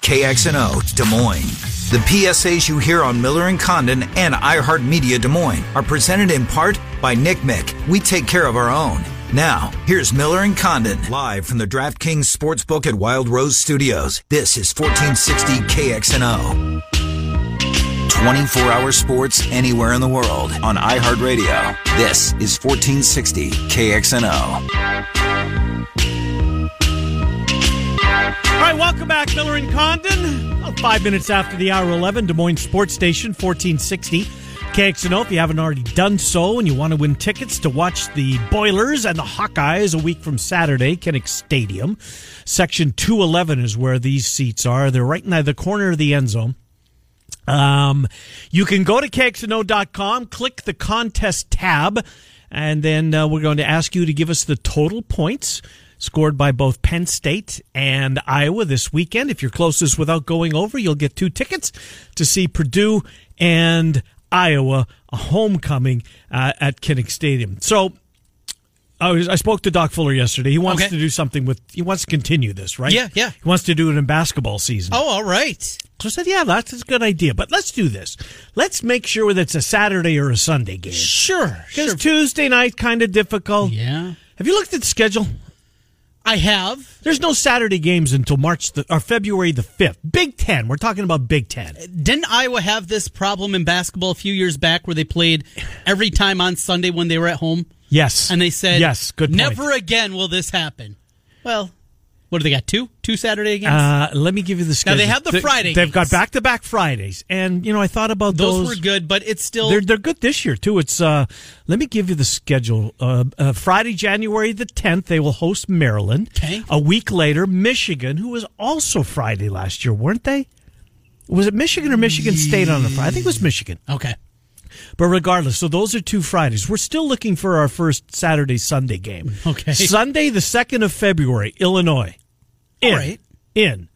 KXNO Des Moines. The PSAs you hear on Miller and Condon and iHeartMedia Des Moines are presented in part by Nick Mick. We take care of our own. Now, here's Miller and Condon live from the DraftKings Sportsbook at Wild Rose Studios. This is 1460 KXNO. 24 hour sports anywhere in the world on iHeartRadio. This is 1460 KXNO. All right, welcome back, Miller and Condon. About five minutes after the hour 11, Des Moines Sports Station, 1460. KXNO, if you haven't already done so and you want to win tickets to watch the Boilers and the Hawkeyes a week from Saturday, Kinnick Stadium. Section 211 is where these seats are. They're right in the corner of the end zone. Um, you can go to KXNO.com, click the contest tab, and then uh, we're going to ask you to give us the total points scored by both Penn State and Iowa this weekend. If you're closest without going over, you'll get two tickets to see Purdue and Iowa, a homecoming uh, at Kinnick Stadium. So, I, was, I spoke to Doc Fuller yesterday. He wants Okay. to do something with. He wants to continue this, right? Yeah, yeah. He wants to do it in basketball season. Oh, all right. So I said, yeah, that's a good idea. But let's do this. Let's make sure that it's a Saturday or a Sunday game. Sure. Because Sure. Tuesday night kind of difficult. Yeah. Have you looked at the schedule? I have. There's no Saturday games until March the, or February the fifth. Big Ten. We're talking about Big Ten. Didn't Iowa have this problem in basketball a few years back where they played every time on Sunday when they were at home? Yes. And they said, yes. Good. Point. Never again will this happen. Well, what do they got? Two? Two Saturday games? Uh, let me give you the schedule. Now, they have the They- Friday They've got back to back Fridays, and you know I thought about those. Those were good, but it's still. They're they're good this year too. It's uh, let me give you the schedule. Uh, uh, Friday, January the tenth, they will host Maryland. Okay. A week later, Michigan, who was also Friday last year, weren't they? Was it Michigan or Michigan State on the Friday? I think it was Michigan. okay. But regardless, so those are two Fridays. We're still looking for our first Saturday Sunday game. Okay. Sunday, the second of February, Illinois. In. All right. In.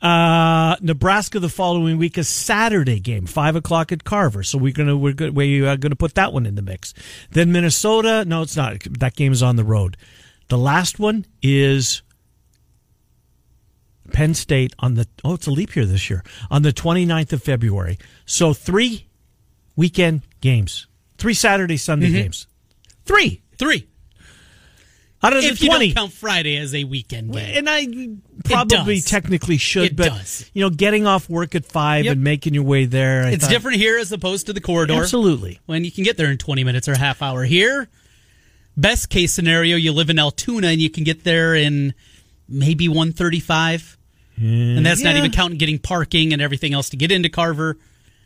Uh, Nebraska the following week is Saturday game, five o'clock at Carver. So we're gonna we're good we are gonna put that one in the mix. Then Minnesota, no, it's not. That game is on the road. The last one is Penn State on the oh, it's a leap year this year on the 29th of February. So three weekend games, three Saturday Sunday Mm-hmm. games, three Three. Out of If the you 20. don't count Friday as a weekend game. And I probably technically should, It but does. you know, getting off work at five Yep. and making your way there, I It's thought- different here as opposed to the corridor. Absolutely. When you can get there in 20 minutes or a half hour. Here, best case scenario, you live in Altoona and you can get there in maybe 135. and that's not even counting getting parking and everything else to get into Carver.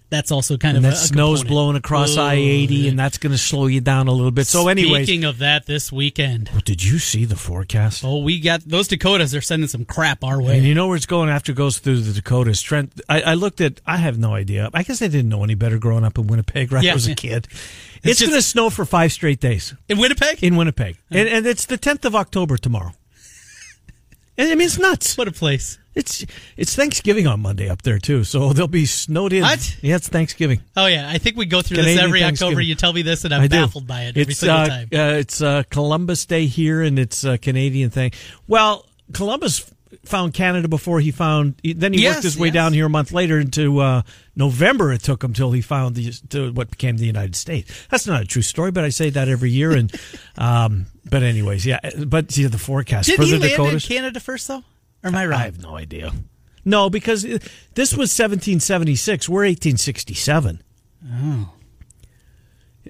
That's also kind And of that snow's component. blowing across I eighty, and that's going to slow you down a little bit. So, anyways, Speaking of that, this weekend, well, did you see the forecast? oh, we got those Dakotas are sending some crap our way. And you know where it's going after it goes through the Dakotas. Trent, I, I looked at. I have no idea. I guess I didn't know any better growing up in Winnipeg. Right, Yeah, I was a kid. It's, just- going to snow for five straight days in Winnipeg, in Winnipeg, and, and it's the tenth of October tomorrow. And I mean, it's nuts. what a place! It's it's Thanksgiving on Monday up there too, so they'll be snowed in. What? Yeah, it's Thanksgiving. Oh yeah, I think we go through Canadian this every October. You tell me this, and I'm I do. baffled by it every it's, single uh, time. Uh, it's uh, Columbus Day here, and it's a Canadian thing. Well, Columbus found Canada before he found. Then he Yes, worked his way yes. down here a month later into uh, November. It took him till he found the, to what became the United States. That's not a true story, but I say that every year. And um, but anyways, yeah. But see the forecast Did for he the land Dakotas. in Canada first, though? Or am I I have no idea. No, because this was 1776. We're 1867. Oh.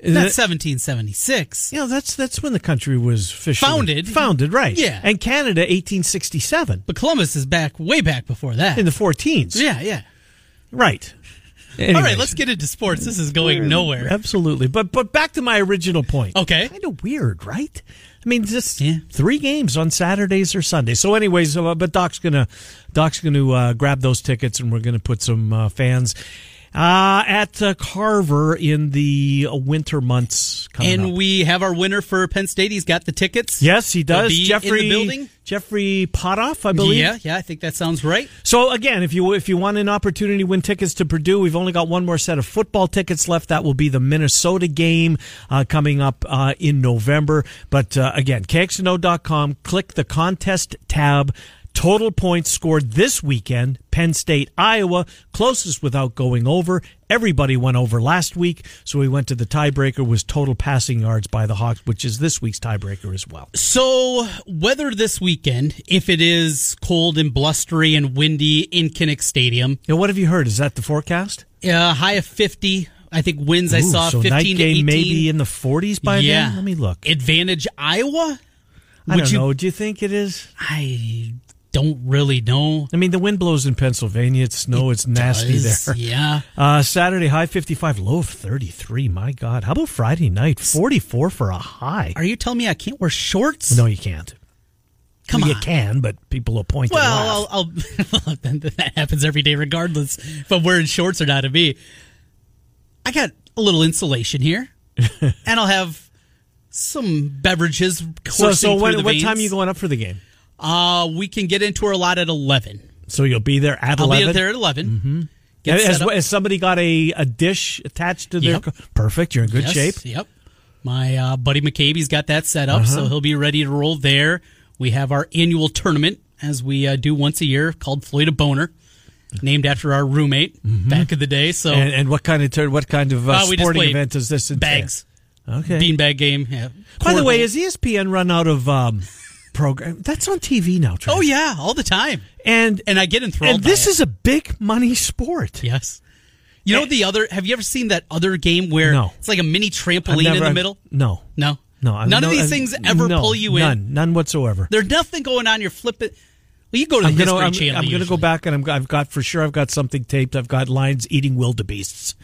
That's 1776. You know, that's that's when the country was officially Founded. Founded, right? Yeah. And Canada, 1867 But Columbus is back way back before that. in the 14s. yeah, yeah. Right. All Anyways. right, let's get into sports. This is going nowhere. Absolutely. But but back to my original point. Okay. Kind of weird, right? I mean, just Yeah. three games on Saturdays or Sundays. So, anyways, uh, but Doc's gonna Doc's gonna uh, grab those tickets, and we're gonna put some uh, fans. Uh, at uh, Carver in the uh, winter months coming And up. we have our winner for Penn State. He's got the tickets. Yes, he does. Jeffrey in the building. Jeffrey Potoff, I believe. Yeah, yeah, I think that sounds right. So again, if you if you want an opportunity to win tickets to Purdue, we've only got one more set of football tickets left. That will be the Minnesota game uh, coming up uh, in November. But uh, again, kxno.com, click the contest tab. Total points scored this weekend. Penn State, Iowa, closest without going over. Everybody went over last week, so we went to the tiebreaker was total passing yards by the Hawks, which is this week's tiebreaker as well. So, weather this weekend, if it is cold and blustery and windy in Kinnick Stadium, Now, what have you heard? Is that the forecast? uh, high of 50. I think winds I Ooh, saw so 15 night to game 18. maybe in the 40s by yeah. then. Let me look. Advantage Iowa? I Would don't you- know. Do you think it is? I don't really know. I mean, the wind blows in Pennsylvania. It's snow. it's nasty Does, there. Yeah. Uh, Saturday high 55, low of 33. My God. How about Friday night? 44 for a high. Are you telling me I can't wear shorts? No, you can't. Come you on. can, but people will point Well. I'll, I'll that happens every day, regardless if I'm wearing shorts or not. To me, I got a little insulation here, and I'll have some beverages. so, so the what time are you going up for the game? Uh, we can get into our lot at eleven. So you'll be there at I'll 11? be there at 11 Mm-hmm. Has, has somebody got a, a dish attached to their... Yep. co- Perfect. You're in good Yes, shape. Yep. My uh, buddy McCabe's got that set up, Uh-huh. so he'll be ready to roll there. We have our annual tournament, as we uh, do once a year, called Floyd a Boner, named after our roommate back in the day. So Mm-hmm. And, and what kind of tur- what kind of uh, Uh, sporting event is this? entail? bags, Okay. beanbag game. Yeah. By the way, E ESPN run out of um, program? That's on TV now. Trent. oh yeah, all the time, and and I get enthralled. and this is a big money sport. yes. You know the other? Have you ever seen that other game where No. it's like a mini I've trampoline in never- the middle? No, No, no, I've None no- of these I've- things ever no, pull you in. None, none whatsoever. There's nothing going on. You're flipping. Well, you go to the I'm gonna, History I'm, Channel. I'm gonna go back and I'm, I've got for sure. I've got something taped. I've got lines eating wildebeests,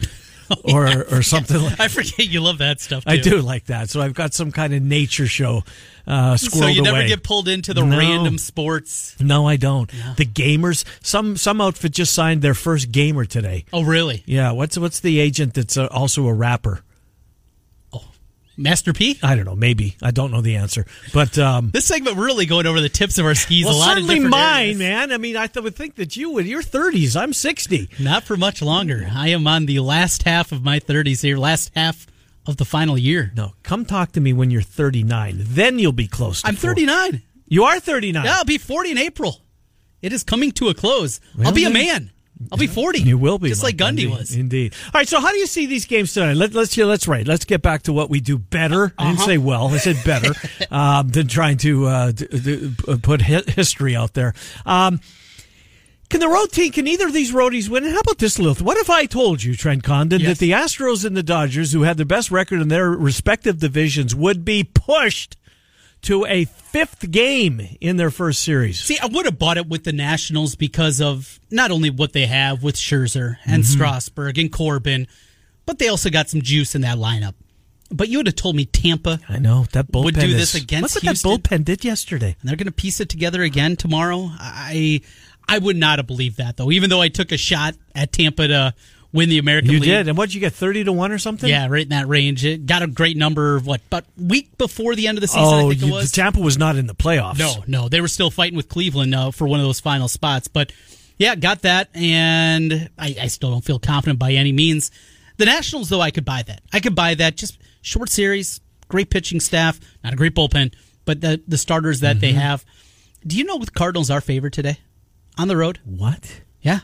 or or something. like I forget you love that stuff. Too. I do like that. So I've got some kind of nature show uh, So you never away. get pulled into the No. random sports. no, I don't. The gamers. Some some outfit just signed their first gamer today. Oh, really? Yeah. What's what's the agent that's uh, also a rapper? Master P. I don't know. Maybe I don't know the answer, but um, This segment really going over the tips of our skis. well, a lot certainly different mine, areas. man. I mean, I th- would think that you would. You're 30s. I'm 60. Not for much longer. I am on the last half of my 30s here, last half of the final year. No, come talk to me when you're 39. Then you'll be close. to I'm 40. 39. You are 39. Yeah, I'll be 40 in April. It is coming to a close. I'll be a man. I'll be 40. You will be, Just like Mike Gundy was. Indeed. All right. So, how do you see these games tonight? Let, let's let's right. Let's get back to what we do better. I didn't Uh-huh. say well. I said better um, than trying to uh, d- d- put hi- history out there. Um, can the road team? Can either of these roadies win? And how about this, Lilith? What if I told you, Trent Condon, Yes. that the Astros and the Dodgers, who had the best record in their respective divisions, would be pushed to a fifth game in their first series? See, I would have bought it with the Nationals because of not only what they have with Scherzer and Mm-hmm. Strasburg and Corbin, but they also got some juice in that lineup. But you would have told me Tampa, I know that bullpen Would do is- this against Look what Houston. that bullpen did yesterday. and they're going to piece it together again tomorrow. I I would not have believed that though. Even though I took a shot at Tampa to win the American You League. did, and what did you get? Thirty to one or something? Yeah, right in that range. It got a great number. Of what, but week before the end of the season, Oh, I think it was. Tampa was not in the playoffs. No, no, they were still fighting with Cleveland uh, for one of those final spots. But yeah, got that, and I, I still don't feel confident by any means. The Nationals, though, I could buy that. I could buy that. Just short series, great pitching staff, not a great bullpen, but the the starters that they have. Do you know what the Cardinals are favored today on the road? What? Yeah,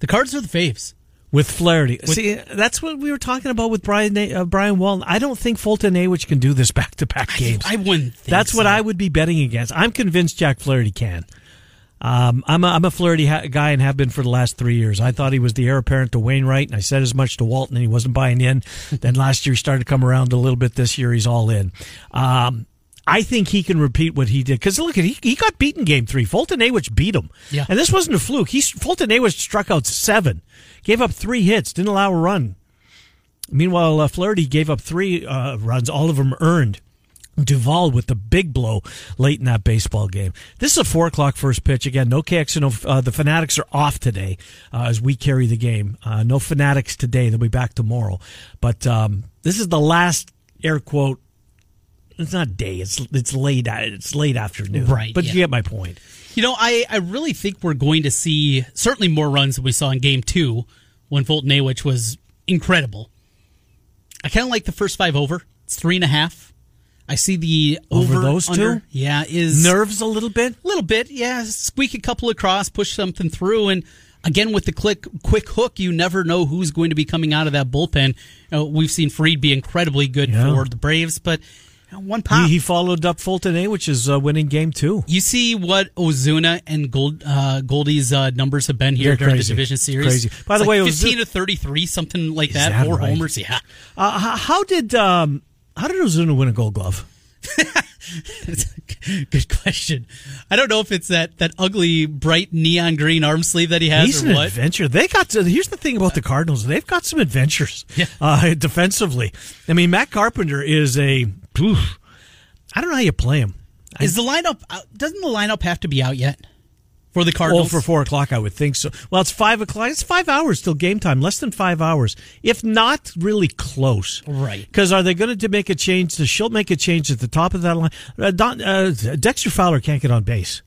the Cards are the faves. With Flaherty. See, that's what we were talking about with Brian uh, Brian Walton. I don't think Foltynewicz can do this back to back games. I wouldn't. Think that's what. I would be betting against. I'm convinced Jack Flaherty can. Um, I'm a, I'm a Flaherty ha- guy and have been for the last three years. I thought he was the heir apparent to Wainwright, and I said as much to Walton, and he wasn't buying in. then last year he started to come around a little bit. This year he's all in. Um, I think he can repeat what he did because look at he, he got beaten game three. Foltynewicz beat him, Yeah. and this wasn't a fluke. He Foltynewicz struck out seven, gave up three hits, didn't allow a run. Meanwhile, uh, Flaherty gave up three uh, runs, all of them earned. Duvall with the big blow late in that baseball game. This is a four o'clock first pitch. Again, no KXNO. Uh, the Fanatics are off today uh, as we carry the game. Uh, no Fanatics today. They'll be back tomorrow. But um, this is the last air quote. It's not day. It's it's late. It's late afternoon. Right. But yeah. you get my point. You know, I, I really think we're going to see certainly more runs than we saw in game two when Foltynewicz was incredible. I kind of like the first five over. It's three and a half. I see the over, Over those under, two? Yeah, is Nerves a little bit. a little bit. Yeah, squeak a couple across, push something through, and again with the click quick hook, you never know who's going to be coming out of that bullpen. You know, we've seen Fried be incredibly good Yeah. for the Braves, but one pop. He, he followed up Fulton A, which is uh, winning game two. You see what Ozuna and Gold, uh, Goldie's uh, numbers have been here They're during crazy. the division series. Crazy. By It's the like way, fifteen Ozu- to thirty-three, something like that. that Four right? homers. Yeah, Uh, how, how did um, how did Ozuna win a Gold Glove? That's a good question. I don't know if it's that that ugly bright neon green arm sleeve that he has He's or an what. adventure. They got to, here's the thing about the Cardinals. They've got some adventures Yeah. uh, defensively. I mean, Matt Carpenter is a. oof. I don't know how you play him. Is the lineup? out- Doesn't the lineup have to be out yet for the Cardinals? for four o'clock, I would think so. Well, it's five o'clock. It's five hours till game time. Less than five hours, if not really close. Right. Because are they going to make a change? Does Shildt make a change at the top of that line? Uh, Don, uh, Dexter Fowler can't get on base.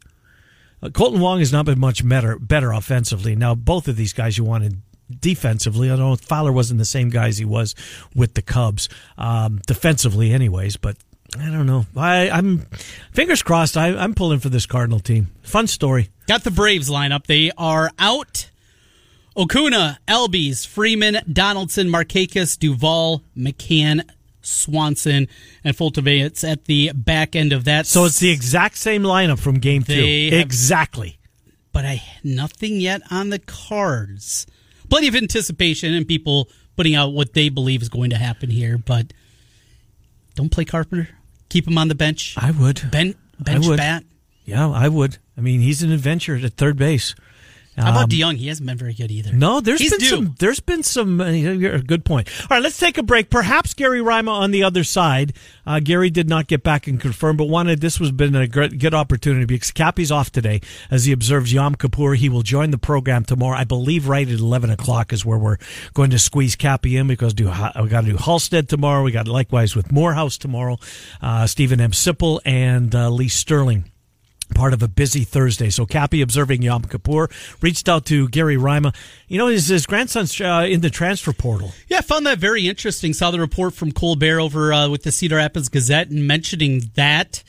Uh, Kolten Wong has not been much better better offensively. Now, both of these guys you want wanted defensively. I don't know Fowler wasn't the same guy as he was with the Cubs um, defensively, anyways. But I don't know. I, I'm fingers crossed. I, I'm pulling for this Cardinal team. Fun story. Got the Braves lineup. They are out. Acuña, Albies, Freeman, Donaldson, Markakis, Duvall, McCann, Swanson, and Foltynewicz at the back end of that. So it's the exact same lineup from game two. Have- exactly. but I nothing yet on the cards. Plenty of anticipation and people putting out what they believe is going to happen here, but don't play Carpenter. Keep him on the bench. I would. Ben, bench would. bat. Yeah, I would. I mean, he's an adventure at third base. How about Um, DeYoung? He hasn't been very good either. No, there's He's been due. some. There's been some. Uh, good point. All right, let's take a break. Perhaps Gary Rima on the other side. Uh, Gary did not get back and confirm, but wanted this was been a great, good opportunity because Cappy's off today as he observes Yom Kippur. He will join the program tomorrow. I believe right at eleven o'clock is where we're going to squeeze Cappy in because do we got to do Halstead tomorrow. We got likewise with Morehouse tomorrow. Uh, Stephen M. Sipple and uh, Lee Sterling part of a busy Thursday. So Cappy observing Yom Kippur reached out to Gary Rima. You know, his, his grandson's uh, in the transfer portal. Yeah, I found that very interesting. Saw the report from Colbert over uh, with the Cedar Rapids Gazette and mentioning that.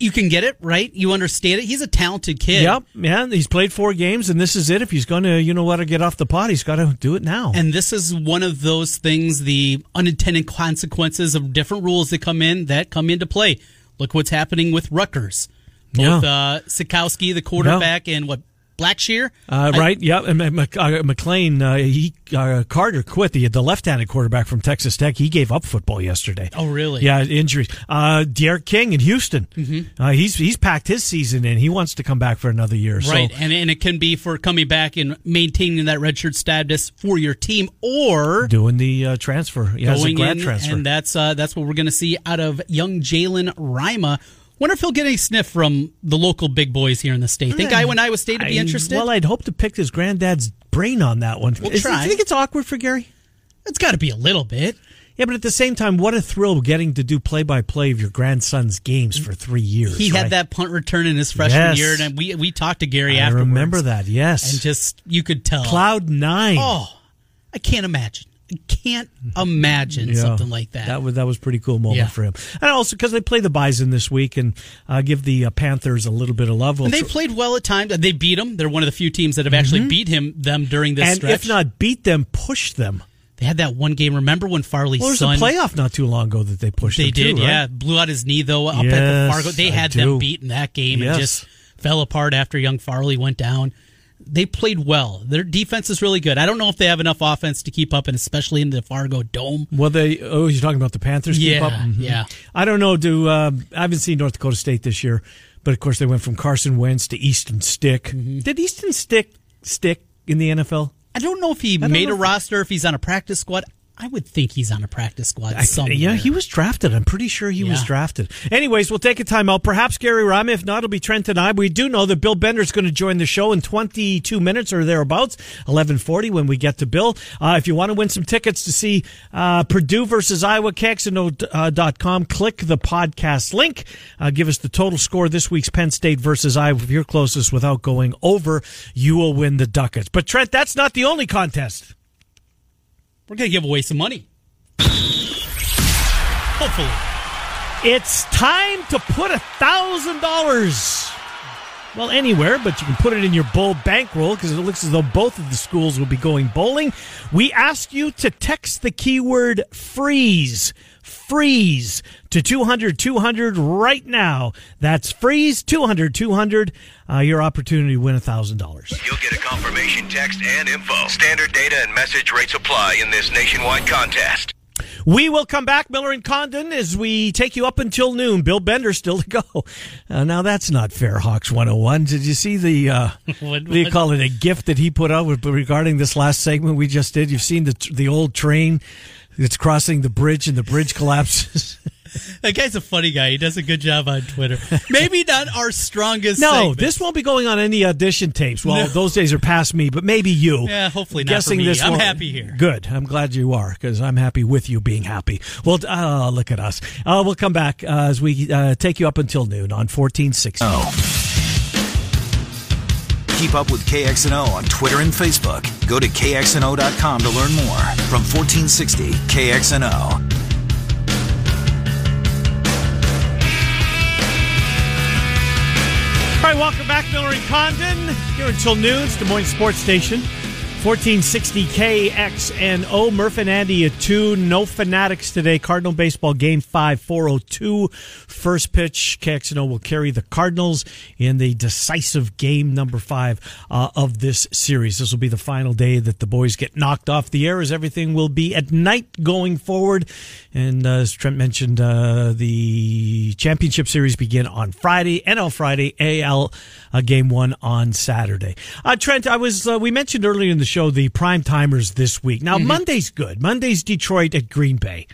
You can get it, right? You understand it. He's a talented kid. Yep, man. He's played four games, and this is it. If he's going to, you know, let her get off the pot, he's got to do it now. And this is one of those things, the unintended consequences of different rules that come in that come into play. Look what's happening with Rutgers. Both Yeah. uh, Sitkowski, the quarterback, and what Blackshear. Uh, I- right, yep. And uh, McLane, uh, he uh, Carter quit the the left-handed quarterback from Texas Tech. He gave up football yesterday. Oh, really? Yeah, injuries. Uh, D'Eriq King in Houston. Mm-hmm. Uh, he's he's packed his season in. He wants to come back for another year. Right, So and and it can be for coming back and maintaining that redshirt status for your team, or doing the uh, transfer. Yeah, as a going grad in, transfer. and that's uh, that's what we're going to see out of young Jalen Rima. Wonder if he'll get a sniff from the local big boys here in the state. Think Iowa and Iowa State would be I- interested? Well, I'd hope to pick his granddad's brain on that one. We'll Is- try. Do you think it's awkward for Gary? it's got to be a little bit. Yeah, but at the same time, what a thrill getting to do play by play of your grandson's games for three years. He right? had that punt return in his freshman Yes. year, and we we talked to Gary I afterwards. remember that. Yes, and just you could tell. cloud nine. Oh, I can't imagine. Can't imagine Yeah. something like that. That was that was a pretty cool moment Yeah. for him, and also because they play the Bison this week and uh, give the uh, Panthers a little bit of love. and they played well at times. They beat them. They're one of the few teams that have actually beat him them during this Mm-hmm. and stretch. if not beat them, push them. they had that one game. Remember when Farley's Well, there's son? a playoff not too long ago that they pushed. They them too, did, right? yeah. Blew out his knee though up at the Yes, Fargo. They had them beat in that game Yes. and just fell apart after young Farley went down. They played well. Their defense is really good. I don't know if they have enough offense to keep up, and especially in the Fargo Dome. Well, they. Oh, you're talking about the Panthers. keep Yeah, up? Mhm. yeah. I don't know. Do um, I haven't seen North Dakota State this year, but of course they went from Carson Wentz to Easton Stick. Mm-hmm. Did Easton Stick stick in the NFL? I don't know if he made a roster, if he's on a practice squad. I would think he's on a practice squad I- somewhere. yeah, he was drafted. I'm pretty sure he was drafted. Anyways, we'll take a timeout. Perhaps Gary Rima. If not, it'll be Trent and I. We do know that Bill Bender's going to join the show in 22 minutes or thereabouts, 11:40 when we get to Bill. Uh, if you want to win some tickets to see uh, Purdue versus Iowa, KXNO.com, click the podcast link. Uh, give us the total score this week's Penn State versus Iowa. If you're closest without going over, you will win the ducats. But Trent, that's not the only contest. We're going to give away some money. Hopefully. It's time to put a thousand dollars. Well, anywhere, but you can put it in your bowl bankroll because it looks as though both of the schools will be going bowling. We ask you to text the keyword freeze. Freeze to 200 200 right now. That's freeze 200 200. Uh, your opportunity to win a $1,000. You'll get a confirmation text and info. Standard data and message rates apply in this nationwide contest. We will come back, Miller and Condon, as we take you up until noon. Bill Bender still to go. Uh, now that's not fair, Hawks 101. Did you see the, uh, What- what do you call it, a gift that he put out with, regarding this last segment we just did? You've seen the, the old train that's crossing the bridge and the bridge collapses. That guy's a funny guy. He does a good job on Twitter. Maybe not our strongest. no, segment. this won't be going on any audition tapes. Well, No. those days are past me, but maybe you. Yeah, hopefully not for Guessing me. this I'm won't- happy here. Good. I'm glad you are because I'm happy with you being happy. Well, uh, look at us. Uh, we'll come back uh, as we uh, take you up until noon on 1460. Keep up with KXNO on Twitter and Facebook. Go to KXNO.com to learn more. From 1460 KXNO. All right, welcome back, Miller and Condon. Here until noon, it's Des Moines Sports Station. 1460 KXNO. Murph and Andy at 2. No fanatics today. Cardinal baseball game 5, 402. First pitch. KXNO will carry the Cardinals in the decisive game number 5 uh, of this series. This will be the final day that the boys get knocked off the air as everything will be at night going forward. And uh, as Trent mentioned, uh, the championship series begin on Friday, NL Friday, AL uh, game one on Saturday. Uh, Trent, I was uh, we mentioned earlier in the show the prime timers this week. Now Monday's good. Monday's Detroit at Green Bay.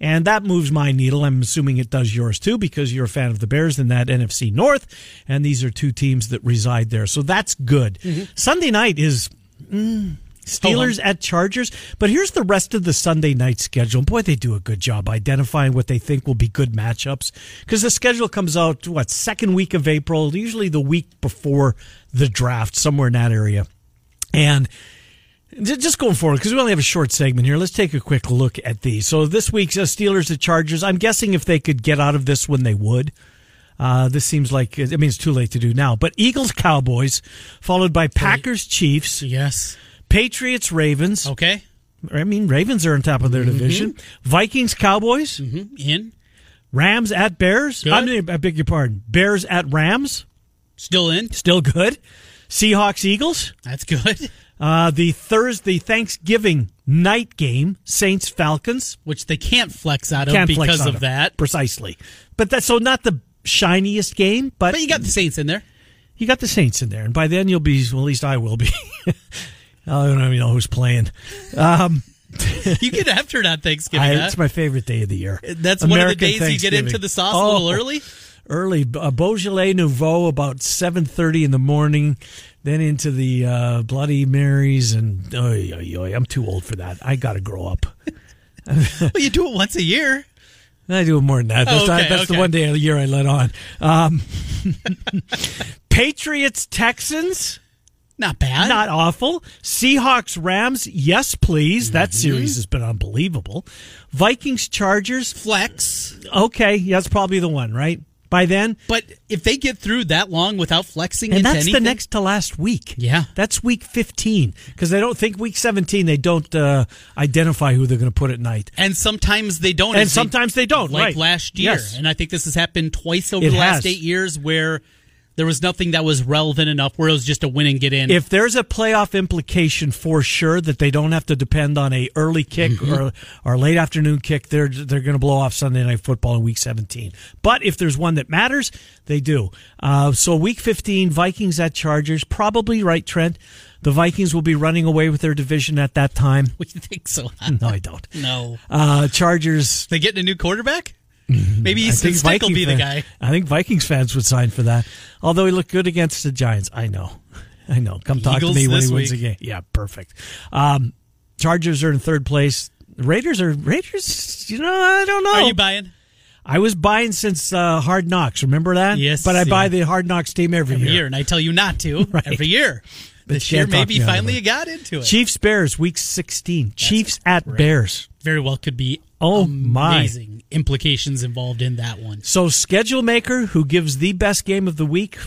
And that moves my needle. I'm assuming it does yours too, because you're a fan of the Bears in that NFC North, and these are two teams that reside there. So that's good. Sunday night is mm, Steelers at Chargers. But here's the rest of the Sunday night schedule. Boy, they do a good job identifying what they think will be good matchups. Because the schedule comes out, what, second week of April, usually the week before the draft, somewhere in that area. And just going forward, because we only have a short segment here, let's take a quick look at these. So this week's uh, Steelers at Chargers. I'm guessing if they could get out of this one, they would. Uh, this seems like, I mean, it's too late to do now. But Eagles, Cowboys, followed by Packers, Chiefs, Yes. Patriots, Ravens. Okay. I mean, Ravens are on top of their division. Vikings, Cowboys, In. Rams at Bears. I, mean, I beg your pardon. Bears at Rams. Still in. Still good. Seahawks, Eagles. That's good. Uh, the Thursday Thanksgiving night game, Saints, Falcons. Which they can't flex out of Can't because on of them. that. Precisely. But that's so not the shiniest game, but, But you got the Saints in there. you got the Saints in there. And by then you'll be, well, at least I will be. I don't even know who's playing. You get after it on Thanksgiving. I, huh? it's my favorite day of the year. That's one of the days you get into the sauce a Oh, little early. Early, uh, Beaujolais Nouveau about seven thirty in the morning, then into the uh, Bloody Marys, and oy, oy, oy, I'm too old for that. I got to grow up. well, you do it once a year. I do it more than that. That's, Oh, okay, that's the one day of the year I let on. Um, Patriots Texans. Not bad. Not awful. Seahawks Rams, yes, please. Mm-hmm. That series has been unbelievable. Vikings Chargers, flex. okay, yeah, that's probably the one, right? By then, But if they get through that long without flexing and that's anything, the next to last week. Yeah. that's week fifteen because they don't think week seventeen they don't uh, identify who they're going to put at night. and sometimes they don't, And sometimes they don't, like right. last year. Yes. And I think this has happened twice over It the last has. eight years, where There was nothing that was relevant enough where it was just a win and get in. If there's a playoff implication for sure that they don't have to depend on a early kick Mm-hmm. or or late afternoon kick, they're they're going to blow off Sunday night football in week 17. But if there's one that matters, they do. Uh, so week 15, Vikings at Chargers, probably right, Trent. The Vikings will be running away with their division at that time. we think so. No, I don't. no. Uh, Chargers. They getting a new quarterback? Maybe Easton Stick will be the guy. I think Vikings fans would sign for that. Although he looked good against the Giants. I know. I know. Come talk Eagles to me when he wins a game. Yeah, perfect. Um, Chargers are in third place. The Raiders are Raiders. You know, I don't know. Are you buying? I was buying since uh, Hard Knocks. Remember that? Yes, But I buy the Hard Knocks team every, Every year. year, and I tell you not to. Right. Every year. But This year, maybe me out of finally you got into it. Chiefs Bears week sixteen. Chiefs at Bears. Very well could be Oh, my. Implications involved in that one. So schedule maker who gives the best game of the week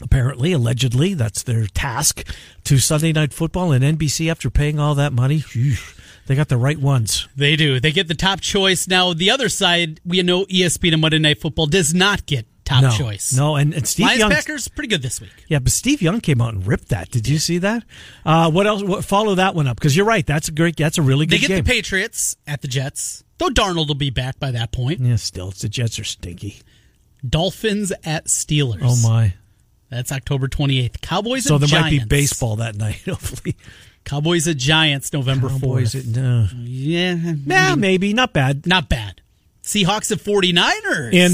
apparently allegedly that's their task to Sunday night football and NBC after paying all that money they got the right ones They do. They get the top choice. Now, the other side, we know ESPN and Monday Night Football does not get top no choice. no and, and Steve Lions Young Packers, pretty good this week. yeah but Steve Young came out and ripped that did you see that uh, what else what, follow that one up because you're right that's a great that's a really good They get game the Patriots at the Jets. Though Darnold will be back by that point. yeah still the Jets are stinky Dolphins at Steelers. oh my That's October 28th. Cowboys so there Giants. might be baseball that night hopefully Cowboys at Giants November Cowboys 4th. no. Uh, yeah. yeah maybe not bad Not bad. Seahawks at 49ers. In.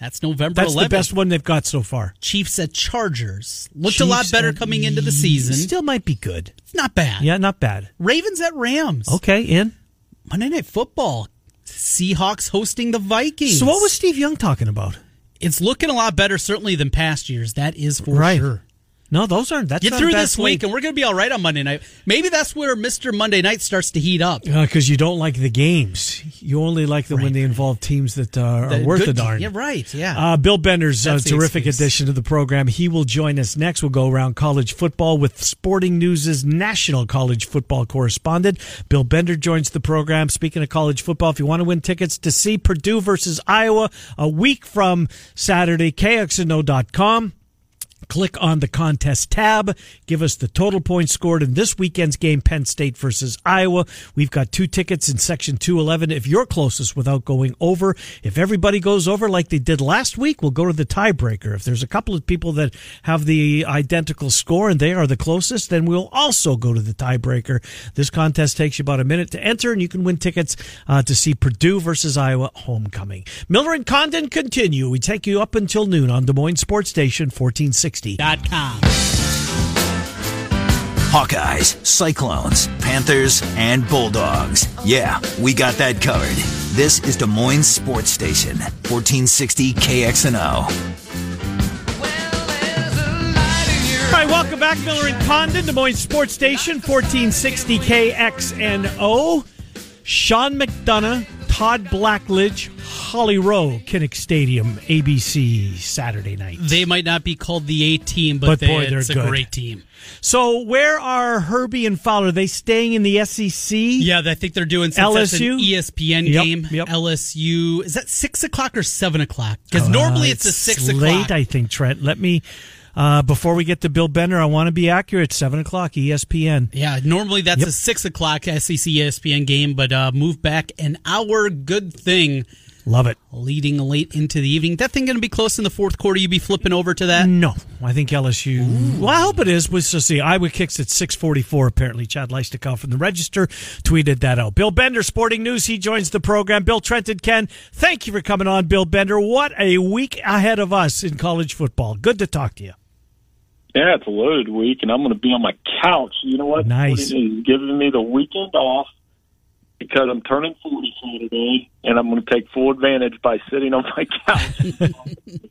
That's November that's 11th. the best one they've got so far Chiefs at Chargers. Looked a lot better coming into the season. still might be good Not bad. yeah not bad Ravens at Rams. okay in Monday Night Football. Seahawks hosting the Vikings. So what was Steve Young talking about? It's looking a lot better, certainly, than past years. That is for Right. sure. No, those aren't. That's Get through this week, and we're going to be all right on Monday night. Maybe that's where Mr. Monday Night starts to heat up. because you don't like the games. You only like them when they involve teams that uh, are The worth a darn. Yeah, right. Yeah. Uh, Bill Bender's a terrific excuse. addition to the program. He will join us next. We'll go around college football with Sporting News' national college football correspondent. Bill Bender joins the program. Speaking of college football, if you want to win tickets to see Purdue versus Iowa a week from Saturday, KXNO.com. Click on the contest tab. Give us the total points scored in this weekend's game, Penn State versus Iowa. We've got two tickets in section 211 if you're closest without going over. If everybody goes over like they did last week, we'll go to the tiebreaker. If there's a couple of people that have the identical score and they are the closest, then we'll also go to the tiebreaker. This contest takes you about a minute to enter and you can win tickets uh, to see Purdue versus Iowa homecoming. Miller and Condon continue. We take you up until noon on Des Moines Sports Station 1460. Dot com. Hawkeyes, Cyclones, Panthers, and Bulldogs. Yeah, we got that covered. This is Des Moines Sports Station, 1460 KXNO. All right, welcome back, Miller and Condon, Des Moines Sports Station, 1460 KXNO. Sean McDonough, Todd Blackledge, Holly Rowe, Kinnick Stadium, ABC, Saturday night. They might not be called the A team, but, But they, boy, they're it's a great team. So, where are Herbie and Fowler? Are they staying in the SEC? Yeah, I think they're doing since LSU? ESPN Yep, game. yep. LSU is that six o'clock or seven o'clock? Because normally Uh, it's a six late, o'clock. I think, Trent. Let me, uh, before we get to Bill Bender, I want to be accurate. 7 o'clock, ESPN. Yeah, normally that's Yep. a six o'clock SEC ESPN game, but uh, move back an hour. Good thing. Love it. Leading late into the evening. That thing going to be close in the fourth quarter. You be flipping over to that. No, I think LSU. Well, I hope it is. We'll see. Iowa kicks at six forty-four. Apparently, Chad Leistikow from the Register tweeted that out. Bill Bender, Sporting News. He joins the program. Bill Trenton, Ken. Thank you for coming on, Bill Bender. What a week ahead of us in college football. Good to talk to you. Yeah, it's a loaded week, and I'm going to be on my couch. You know what? Nice. Is giving me the weekend off because I'm turning 40 Saturday, and I'm going to take full advantage by sitting on my couch.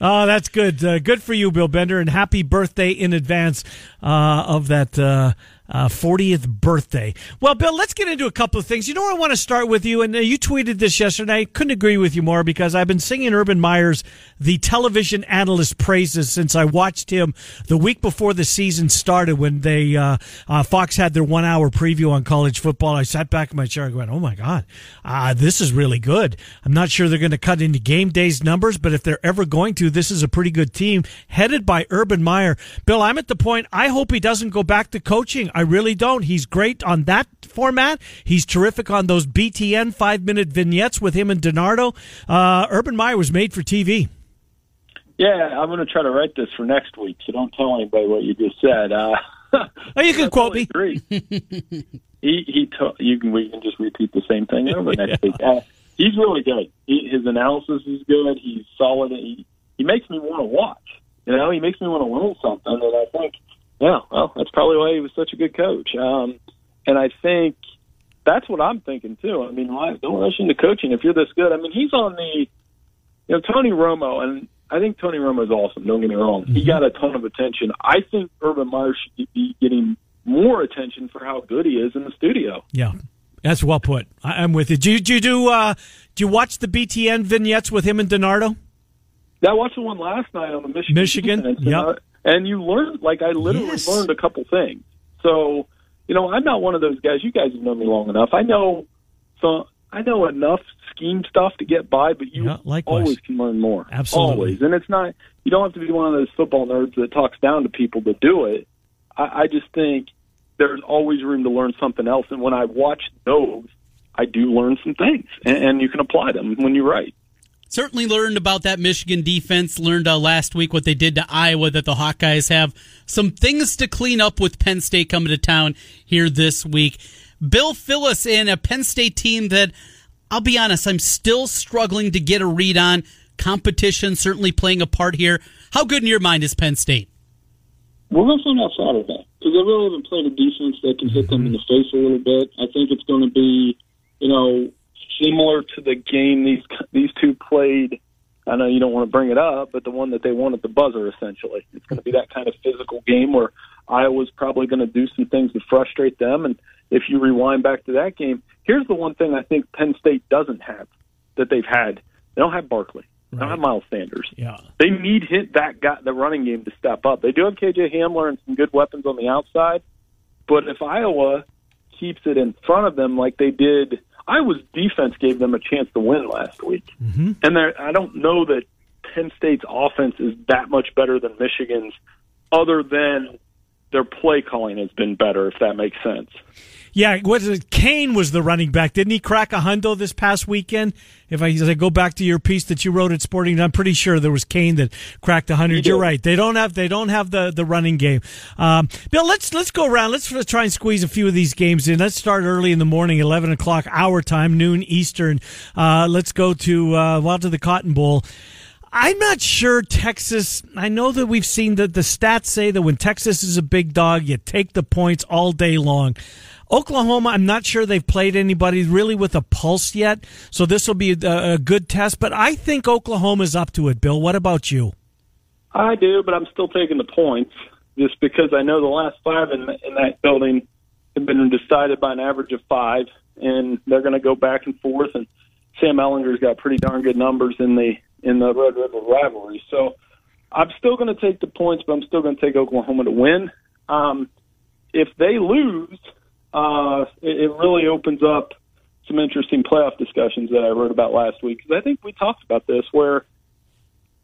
Oh, that's good. Uh, good for you, Bill Bender, and happy birthday in advance uh, of that uh, uh, 40th birthday. Well, Bill, let's get into a couple of things. You know, I want to start with you, and uh, you tweeted this yesterday. I couldn't agree with you more because I've been singing Urban Meyer's the television analyst praises since I watched him the week before the season started when they uh, uh, Fox had their one hour preview on college football. I sat back in my chair and went, "Oh my god, uh, this is really good." I'm not sure they're going to cut into game days numbers, but if they're ever going to, this is a pretty good team headed by Urban Meyer. Bill, I'm at the point. I hope he doesn't go back to coaching. I really don't. He's great on that format. He's terrific on those BTN five minute vignettes with him and DiNardo. Uh, Urban Meyer was made for TV. Yeah, I'm going to try to write this for next week, so don't tell anybody what you just said. Uh, oh, you can quote me. Agree. he he. To, you can we can just repeat the same thing over yeah. next week. Uh, he's really good. He, his analysis is good. He's solid. He he makes me want to watch. You know, he makes me want to learn something, and I think yeah, well, that's probably why he was such a good coach. Um, and I think that's what I'm thinking too. I mean, why don't rush into coaching if you're this good. I mean, he's on the, you know, Tony Romo, and I think Tony Romo is awesome. Don't get me wrong; mm-hmm. he got a ton of attention. I think Urban Meyer should be getting more attention for how good he is in the studio. Yeah, that's well put. I, am with you. Do you, do you do uh, do you watch the BTN vignettes with him and DiNardo? Yeah, I watched the one last night on the Michigan. Michigan, yeah and you learn. Like I literally yes. learned a couple things. So, you know, I'm not one of those guys. You guys have known me long enough. I know so I know enough scheme stuff to get by, but you yeah, always can learn more. Absolutely, always. And it's not you don't have to be one of those football nerds that talks down to people to do it. I, I just think there's always room to learn something else. And when I watch those, I do learn some things, and, and you can apply them when you write certainly learned about that Michigan defense. Learned uh, last week what they did to Iowa. That the Hawkeyes have some things to clean up with Penn State coming to town here this week. Bill Phillips in a Penn State team that I'll be honest, I'm still struggling to get a read on. Competition certainly playing a part here. How good in your mind is Penn State? We're going to find out Saturday because they really haven't played a defense that can hit them in the face a little bit. I think it's going to be, you know, similar to the game these these two played. I know you don't want to bring it up, but the one that they won at the buzzer, essentially, it's going to be that kind of physical game where Iowa's probably going to do some things to frustrate them. And if you rewind back to that game, here's the one thing I think Penn State doesn't have that they've had: they don't have Barkley. They don't have Miles Sanders. Yeah. They need hit that guy, the running game to step up. They do have KJ Hamler and some good weapons on the outside, but if Iowa keeps it in front of them like they did Iowa's defense gave them a chance to win last week, mm-hmm. and I don't know that Penn State's offense is that much better than Michigan's, other than their play calling has been better. If that makes sense. Yeah, was it Kane was the running back? Didn't he crack a hundo this past weekend? If I, I go back to your piece that you wrote at Sporting, I'm pretty sure there was Kane that cracked a hundred. You're right. They don't have they don't have the, the running game. Um, Bill, let's let's go around. Let's, try and squeeze a few of these games in. Let's start early in the morning, 11 o'clock our time, noon Eastern. Uh, let's go to uh, well to the Cotton Bowl. I'm not sure Texas. I know that we've seen that the stats say that when Texas is a big dog, you take the points all day long. Oklahoma, I'm not sure they've played anybody really with a pulse yet, so this will be a, a good test. But I think Oklahoma's up to it. Bill, what about you? I do, but I'm still taking the points just because I know the last five in, in that building have been decided by an average of five, and they're going to go back and forth. And Sam Ehlinger's got pretty darn good numbers in the in the Red River rivalry. So I'm still going to take the points, but I'm still going to take Oklahoma to win. Um, if they lose, uh, it, it really opens up some interesting playoff discussions that I wrote about last week. Because I think we talked about this, where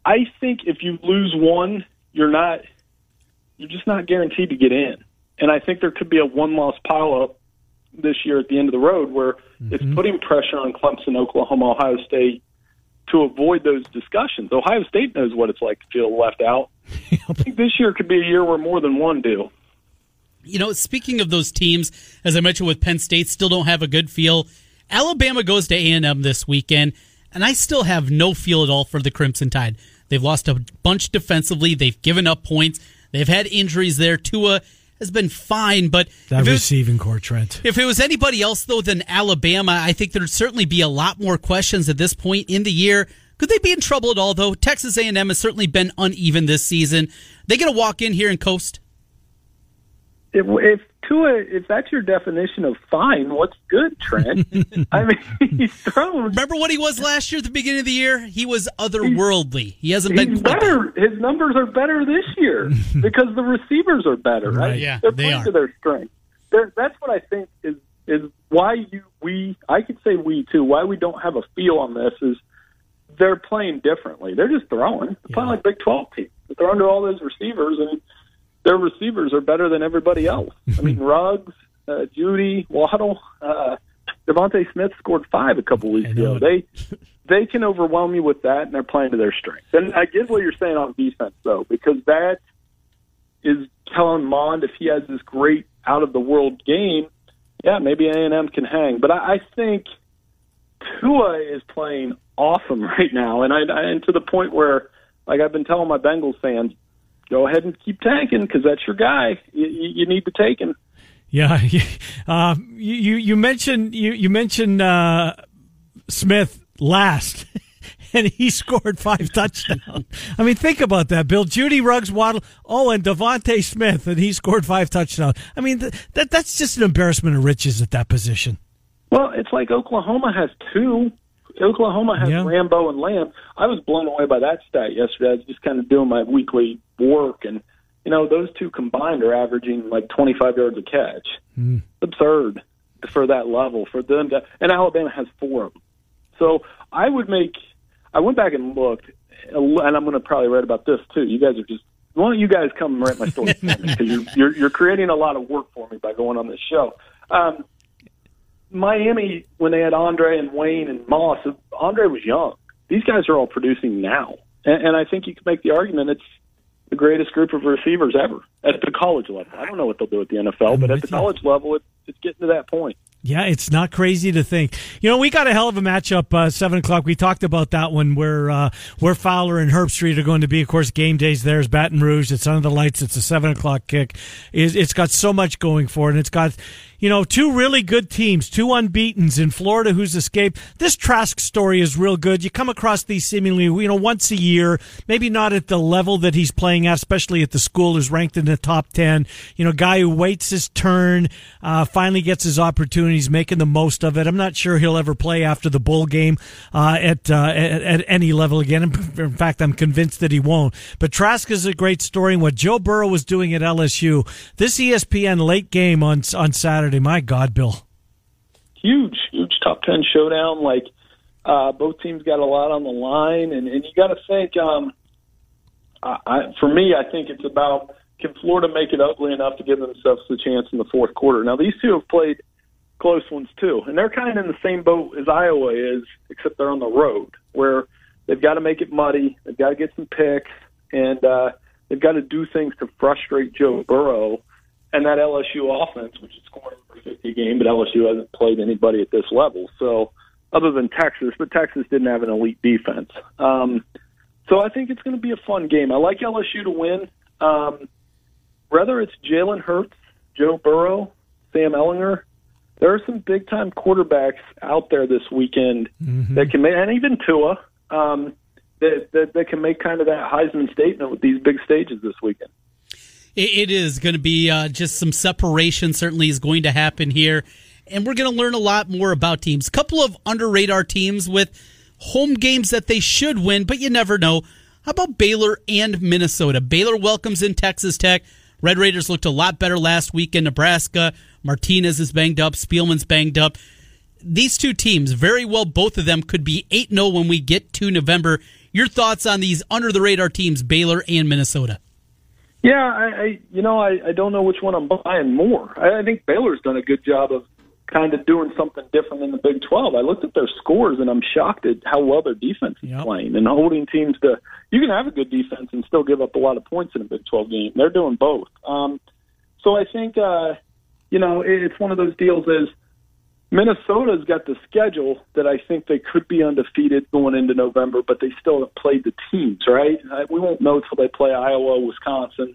I think if you lose one, you're not, you're just not guaranteed to get in. And I think there could be a one-loss pileup this year at the end of the road, where mm-hmm. it's putting pressure on Clemson, Oklahoma, Ohio State to avoid those discussions. Ohio State knows what it's like to feel left out. I think this year could be a year where more than one do. You know, speaking of those teams, as I mentioned with Penn State, still don't have a good feel. Alabama goes to A&M this weekend, and I still have no feel at all for the Crimson Tide. They've lost a bunch defensively. They've given up points. They've had injuries there. Tua has been fine, but that receiving core, Trent. If it was anybody else though than Alabama, I think there'd certainly be a lot more questions at this point in the year. Could they be in trouble at all though? Texas A&M has certainly been uneven this season. They going to walk in here and coast? If, if Tua, if that's your definition of fine, what's good, Trent? I mean, he's thrown. Remember what he was last year at the beginning of the year? He was otherworldly. He hasn't been He's quite better. His numbers are better this year because the receivers are better. Right? Right, yeah, They're they playing are. to their strength. They're, that's what I think is is why you we I could say we too. Why we don't have a feel on this is they're playing differently. They're just throwing. They're playing like Big Twelve teams. They're throwing to all those receivers, and their receivers are better than everybody else. I mean, Ruggs, uh, Jeudy, Waddle, uh, DeVonta Smith scored five a couple weeks ago. They they can overwhelm you with that, and they're playing to their strengths. And I get what you're saying on defense, though, because that is telling Mond if he has this great out of the world game, yeah, maybe A and M can hang. But I, I think Tua is playing awesome right now, and I, I and to the point where, like I've been telling my Bengals fans, go ahead and keep tanking because that's your guy. You, you, need to take him. Yeah, uh, you you you mentioned you you mentioned uh, Smith last, and he scored five touchdowns. I mean, think about that. Bill Jeudy, Ruggs, Waddle, oh, and DeVonta Smith, and he scored five touchdowns. I mean, th- that that's just an embarrassment of riches at that position. Well, it's like Oklahoma has two. Oklahoma has Yeah. Rambo and Lamb. I was blown away by that stat yesterday. I was just kind of doing my weekly work, and you know those two combined are averaging like 25 yards a catch. It's absurd for that level for them to. And Alabama has four of them. So I would make. I went back and looked, and I'm going to probably write about this too. You guys are just. Why don't you guys come and write my story for me? Because you're, you're you're creating a lot of work for me by going on this show. Um, Miami, when they had Andre and Wayne and Moss, Andre was young. These guys are all producing now, and, and I think you can make the argument it's the greatest group of receivers ever at the college level. I don't know what they'll do at the NFL, but at the you. college level, it, it's getting to that point. Yeah, it's not crazy to think. You know, we got a hell of a matchup. Uh, Seven o'clock. We talked about that one where uh, where Fowler and Herbstreit are going to be. Of course, game days there's Baton Rouge. It's under the lights. It's a seven o'clock kick. It's, it's got so much going for it. And it's got you know two really good teams, two unbeaten's in Florida who's escaped. This Trask story is real good. You come across these seemingly you know once a year, maybe not at the level that he's playing at, especially at the school who's ranked in the top ten. You know, guy who waits his turn, uh, finally gets his opportunity. He's making the most of it. I'm not sure he'll ever play after the bowl game uh, at, uh, at at any level again. In fact, I'm convinced that he won't. But Trask is a great story. And what Joe Burrow was doing at LSU, this ESPN late game on on Saturday. My God, Bill. huge, huge top ten showdown. Like uh, both teams got a lot on the line, and, and you got to think. Um, I, I, for me, I think it's about can Florida make it ugly enough to give themselves a chance in the fourth quarter. Now these two have played close ones too, and they're kind of in the same boat as Iowa is, except they're on the road where they've got to make it muddy, they've got to get some picks, and uh, they've got to do things to frustrate Joe Burrow and that LSU offense, which is scoring over 50 a game, but LSU hasn't played anybody at this level. So, other than Texas, but Texas didn't have an elite defense. Um, so I think it's going to be a fun game. I like LSU to win. Um, whether it's Jalen Hurts, Joe Burrow, Sam Ehlinger, there are some big time quarterbacks out there this weekend that can make, and even Tua, um, that, that that can make kind of that Heisman statement with these big stages this weekend. It, is going to be uh, just some separation. Certainly is going to happen here, and we're going to learn a lot more about teams. A couple of under radar teams with home games that they should win, but you never know. How about Baylor and Minnesota? Baylor welcomes in Texas Tech. Red Raiders looked a lot better last week in Nebraska. Martinez is banged up. Spielman's banged up. These two teams, very well, both of them could be 8 0 when we get to November. Your thoughts on these under the radar teams, Baylor and Minnesota? Yeah, I, I you know I, I don't know which one I'm buying more. I, I think Baylor's done a good job of kind of doing something different in the Big 12. I looked at their scores and I'm shocked at how well their defense is Yep. playing and holding teams to. You can have a good defense and still give up a lot of points in a Big 12 game. They're doing both. Um, so I think uh, you know it's one of those deals. Is Minnesota's got the schedule that I think they could be undefeated going into November, but they still have played the teams, right? We won't know till they play Iowa, Wisconsin,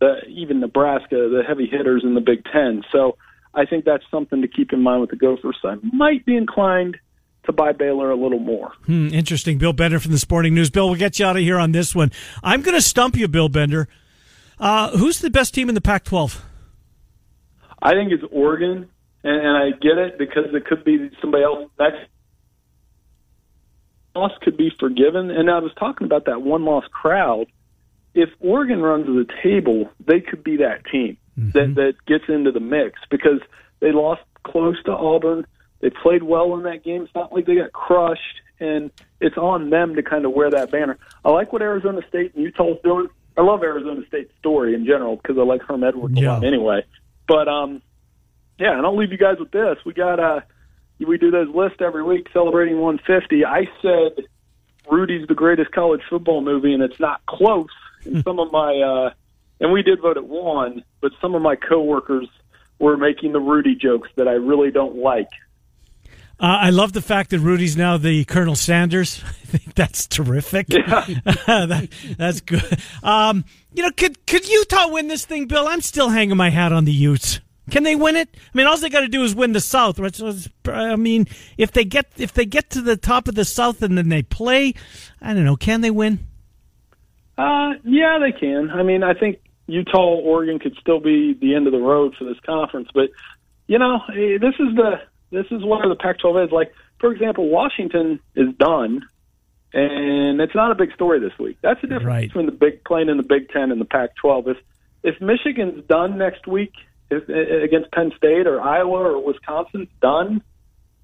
uh, even Nebraska, the heavy hitters in the Big Ten. So I think that's something to keep in mind with the Gophers. I might be inclined to buy Baylor a little more. Hmm, interesting. Bill Bender from the Sporting News. Bill, we'll get you out of here on this one. I'm going to stump you, Bill Bender. Uh, who's the best team in the Pac 12? I think it's Oregon, and, and I get it because it could be somebody else next. Loss could be forgiven, and I was talking about that one loss crowd. If Oregon runs to the table, they could be that team that that gets into the mix because they lost close to Auburn. They played well in that game. It's not like they got crushed, and it's on them to kind of wear that banner. I like what Arizona State and Utah's doing. I love Arizona State's story in general because I like Herm Edwards a Yeah. lot anyway. But um, yeah, and I'll leave you guys with this. We got uh, we do those lists every week celebrating 150. I said Rudy's the greatest college football movie, and it's not close. And some of my uh, and we did vote at one, but some of my coworkers were making the Rudy jokes that I really don't like. Uh, I love the fact that Rudy's now the Colonel Sanders. I think that's terrific. That- that's good. Um, you know, could could Utah win this thing, Bill? I'm still hanging my hat on the Utes. Can they win it? I mean, all they got to do is win the South. Right? So I mean, if they get if they get to the top of the South and then they play, I don't know. Can they win? Uh, yeah, they can. I mean, I think Utah, Oregon could still be the end of the road for this conference, but you know, eh, this is the this is where the Pac-12 is. Like, for example, Washington is done, and it's not a big story this week. That's the difference Right. between the Big playing in the Big Ten and the Pac-12. If if Michigan's done next week if, against Penn State or Iowa or Wisconsin's done,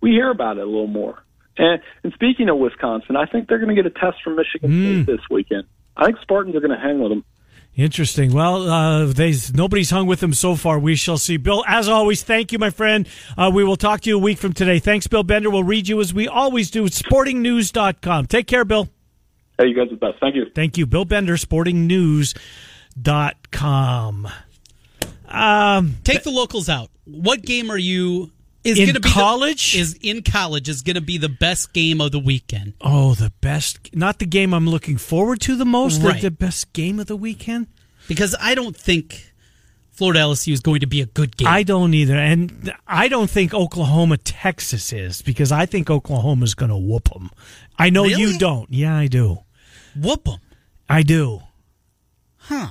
we hear about it a little more. And, and speaking of Wisconsin, I think they're going to get a test from Michigan State this weekend. I think Spartans are going to hang with them. Interesting. Well, uh, they nobody's hung with them so far. We shall see. Bill, as always, thank you, my friend. Uh, we will talk to you a week from today. Thanks, Bill Bender. We'll read you as we always do at sportingnews.com. Take care, Bill. Hey, you guys are the best. Thank you. Thank you, Bill Bender, sportingnews.com. Um, Take the locals out. What game are you? Is In to be college? The, is in college is going to be the best game of the weekend. oh, the best, not the game I'm looking forward to the most, the- Right. the best game of the weekend. because I don't think Florida LSU is going to be a good game. I don't either. And I don't think Oklahoma, Texas is because I think Oklahoma's going to whoop them. I know you don't. Yeah, I do. Whoop them. I do. Huh.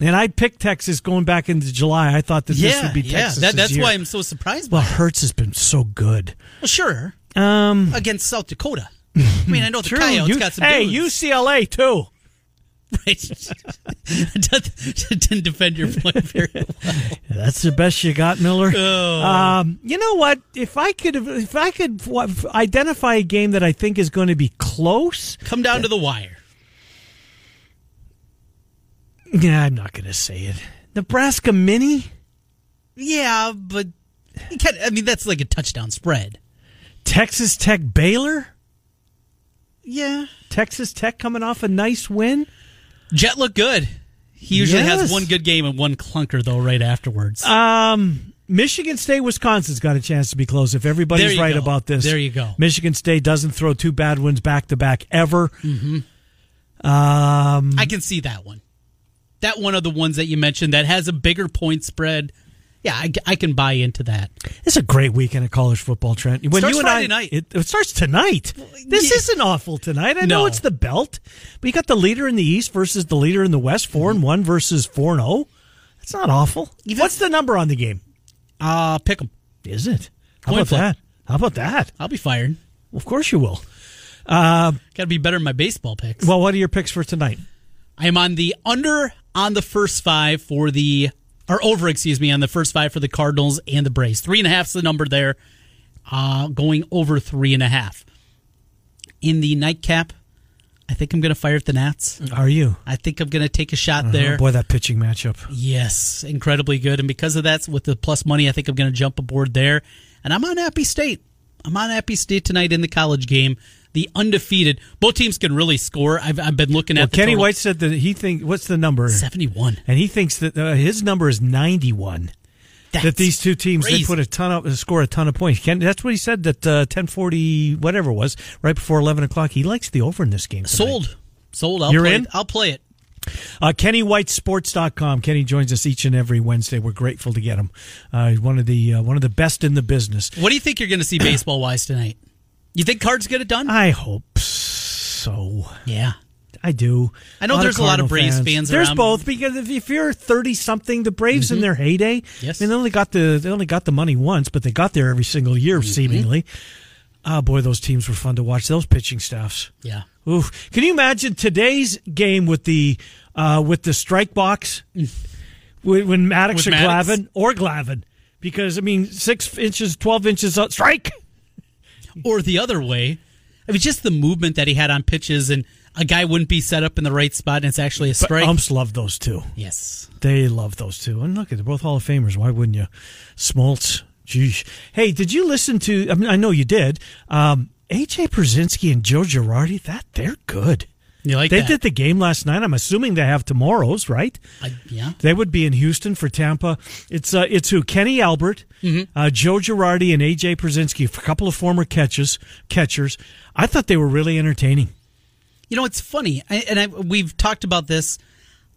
And I picked Texas going back into July. I thought that this would be yeah. Texas. That, that's why I'm so surprised. Well. Hurts has been so good. Well, sure. Um, Against South Dakota. I mean, I know the true. Coyotes You- got some. hey, dudes. UCLA too. Right. Didn't defend your point very well. That's the best you got, Miller. Oh. Um, you know what? If I could, if I could identify a game that I think is going to be close, Come down to the wire. Yeah, I'm not going to say it. Nebraska Mini, Yeah, but I mean that's like a touchdown spread. Texas Tech Baylor, Yeah. Texas Tech coming off a nice win. Jett looked good. He usually Yes. has one good game and one clunker though right afterwards. Um, Michigan State, Wisconsin's got a chance to be close if everybody's right go. about this. There you go. Michigan State doesn't throw two bad ones back to back ever. Mm-hmm. Um, I can see that one. That one of the ones that you mentioned that has a bigger point spread. Yeah, I, I can buy into that. it's a great weekend of college football, Trent. When Starts you and Friday I, night. It, it starts tonight. This yeah. isn't awful tonight. I know it's the belt, but you got the leader in the East versus the leader in the West, 4 and one versus four and zero. That's not awful. What's the number on the game? Uh pick 'em. Is it? How Coin about flip. that? How about that? I'll be fired. Of course you will. Uh, Got to be better in my baseball picks. Well, what are your picks for tonight? I am on the under on the first five for the or over, excuse me, on the first five for the Cardinals and the Braves. Three and a half's the number there. Uh, going over three and a half. In the nightcap, I think I'm going to fire at the Nats. Are you? I think I'm going to take a shot there. Oh boy, that pitching matchup. Yes, incredibly good. And because of that, with the plus money, I think I'm going to jump aboard there. And I'm on App State. I'm on App State tonight in the college game. The undefeated. Both teams can really score. I've, I've been looking Well, at the Kenny total. White said that he thinks what's the number? 71. And he thinks that uh, his number is 91. That these two teams they put a ton of score a ton of points. Ken, that's what he said. That uh, ten forty whatever it was right before eleven o'clock. He likes the over in this game. tonight. Sold. Sold. I'll You're play in? It. I'll play it. Uh, KennyWhiteSports.com. Kenny joins us each and every Wednesday. We're grateful to get him. Uh, one of the uh, one of the best in the business. What do you think you're going to see baseball wise tonight? You think Cards get it done? I hope so. yeah. I do. I know there's a lot of Braves fans There's around. both because if, if you're 30 something, the Braves in their heyday, Yes. I mean, they only got the they only got the money once, but they got there every single year seemingly. Ah, boy, those teams were fun to watch. Those pitching staffs. Yeah. Oof. Can you imagine today's game with the uh, with the strike box when, when Maddux With or Maddux? Glavine or Glavine? Because I mean, six inches, twelve inches out, strike. Or the other way. I mean, just the movement that he had on pitches, and a guy wouldn't be set up in the right spot, and it's actually a But strike. umps love those two. yes. They love those two. And look, they're both Hall of Famers. Why wouldn't you? Smoltz. Geesh. Hey, did you listen to? I mean, I know you did. Um, AJ Pierzynski and Joe Girardi. That they're good. You like they that? did the game last night. I'm assuming they have tomorrow's right. I, yeah. They would be in Houston for Tampa. It's uh, it's who Kenny Albert, uh, Joe Girardi, and AJ Pierzynski, a couple of former catches catchers. I thought they were really entertaining. You know, it's funny, I, and I, we've talked about this.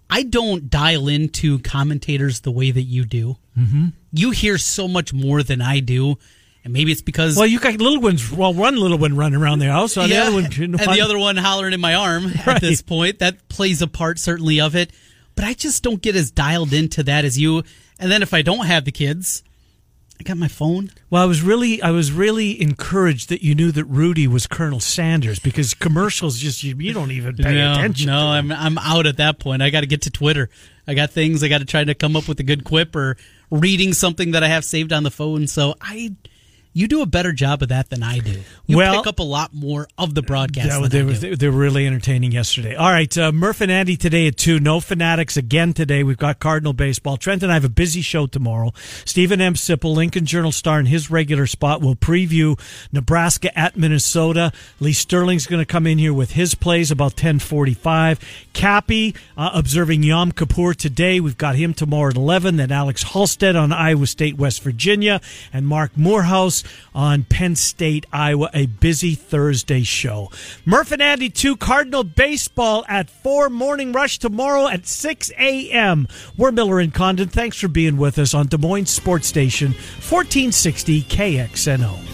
I don't dial into commentators the way that you do. Mm-hmm. You hear so much more than I do, and maybe it's because Well, you got little ones. Well, one little one running around the house. So the yeah, other one, and the other one hollering in my arm Right. at this point. That plays a part certainly of it, but I just don't get as dialed into that as you. And then if I don't have the kids, I got my phone. Well, I was really, I was really encouraged that you knew that Rudy was Colonel Sanders because commercials just you, you don't even pay no, attention. No. I'm I'm out at that point. I got to get to Twitter. I got things. I got to try to come up with a good quip or reading something that I have saved on the phone. So I, you do a better job of that than I do. You Well- pick up a lot more of the broadcast. Yeah, they, were, they were really entertaining yesterday. All right, uh, Murph and Andy today at 2. No Fanatics again today. We've got Cardinal Baseball. Trent and I have a busy show tomorrow. Steven M. Sipple, Lincoln Journal Star, in his regular spot will preview Nebraska at Minnesota. Lee Sterling's going to come in here with his plays about 1045. Cappy uh, observing Yom Kippur today. We've got him tomorrow at 11. Then Alex Halsted on Iowa State, West Virginia. And Mark Morehouse on Penn State, Iowa. A busy Thursday show. Murph and Andy 2 Cardinal Baseball at 4. Morning Rush tomorrow at 6 a.m. We're Miller and Condon. Thanks for being with us on Des Moines Sports Station, 1460 KXNO.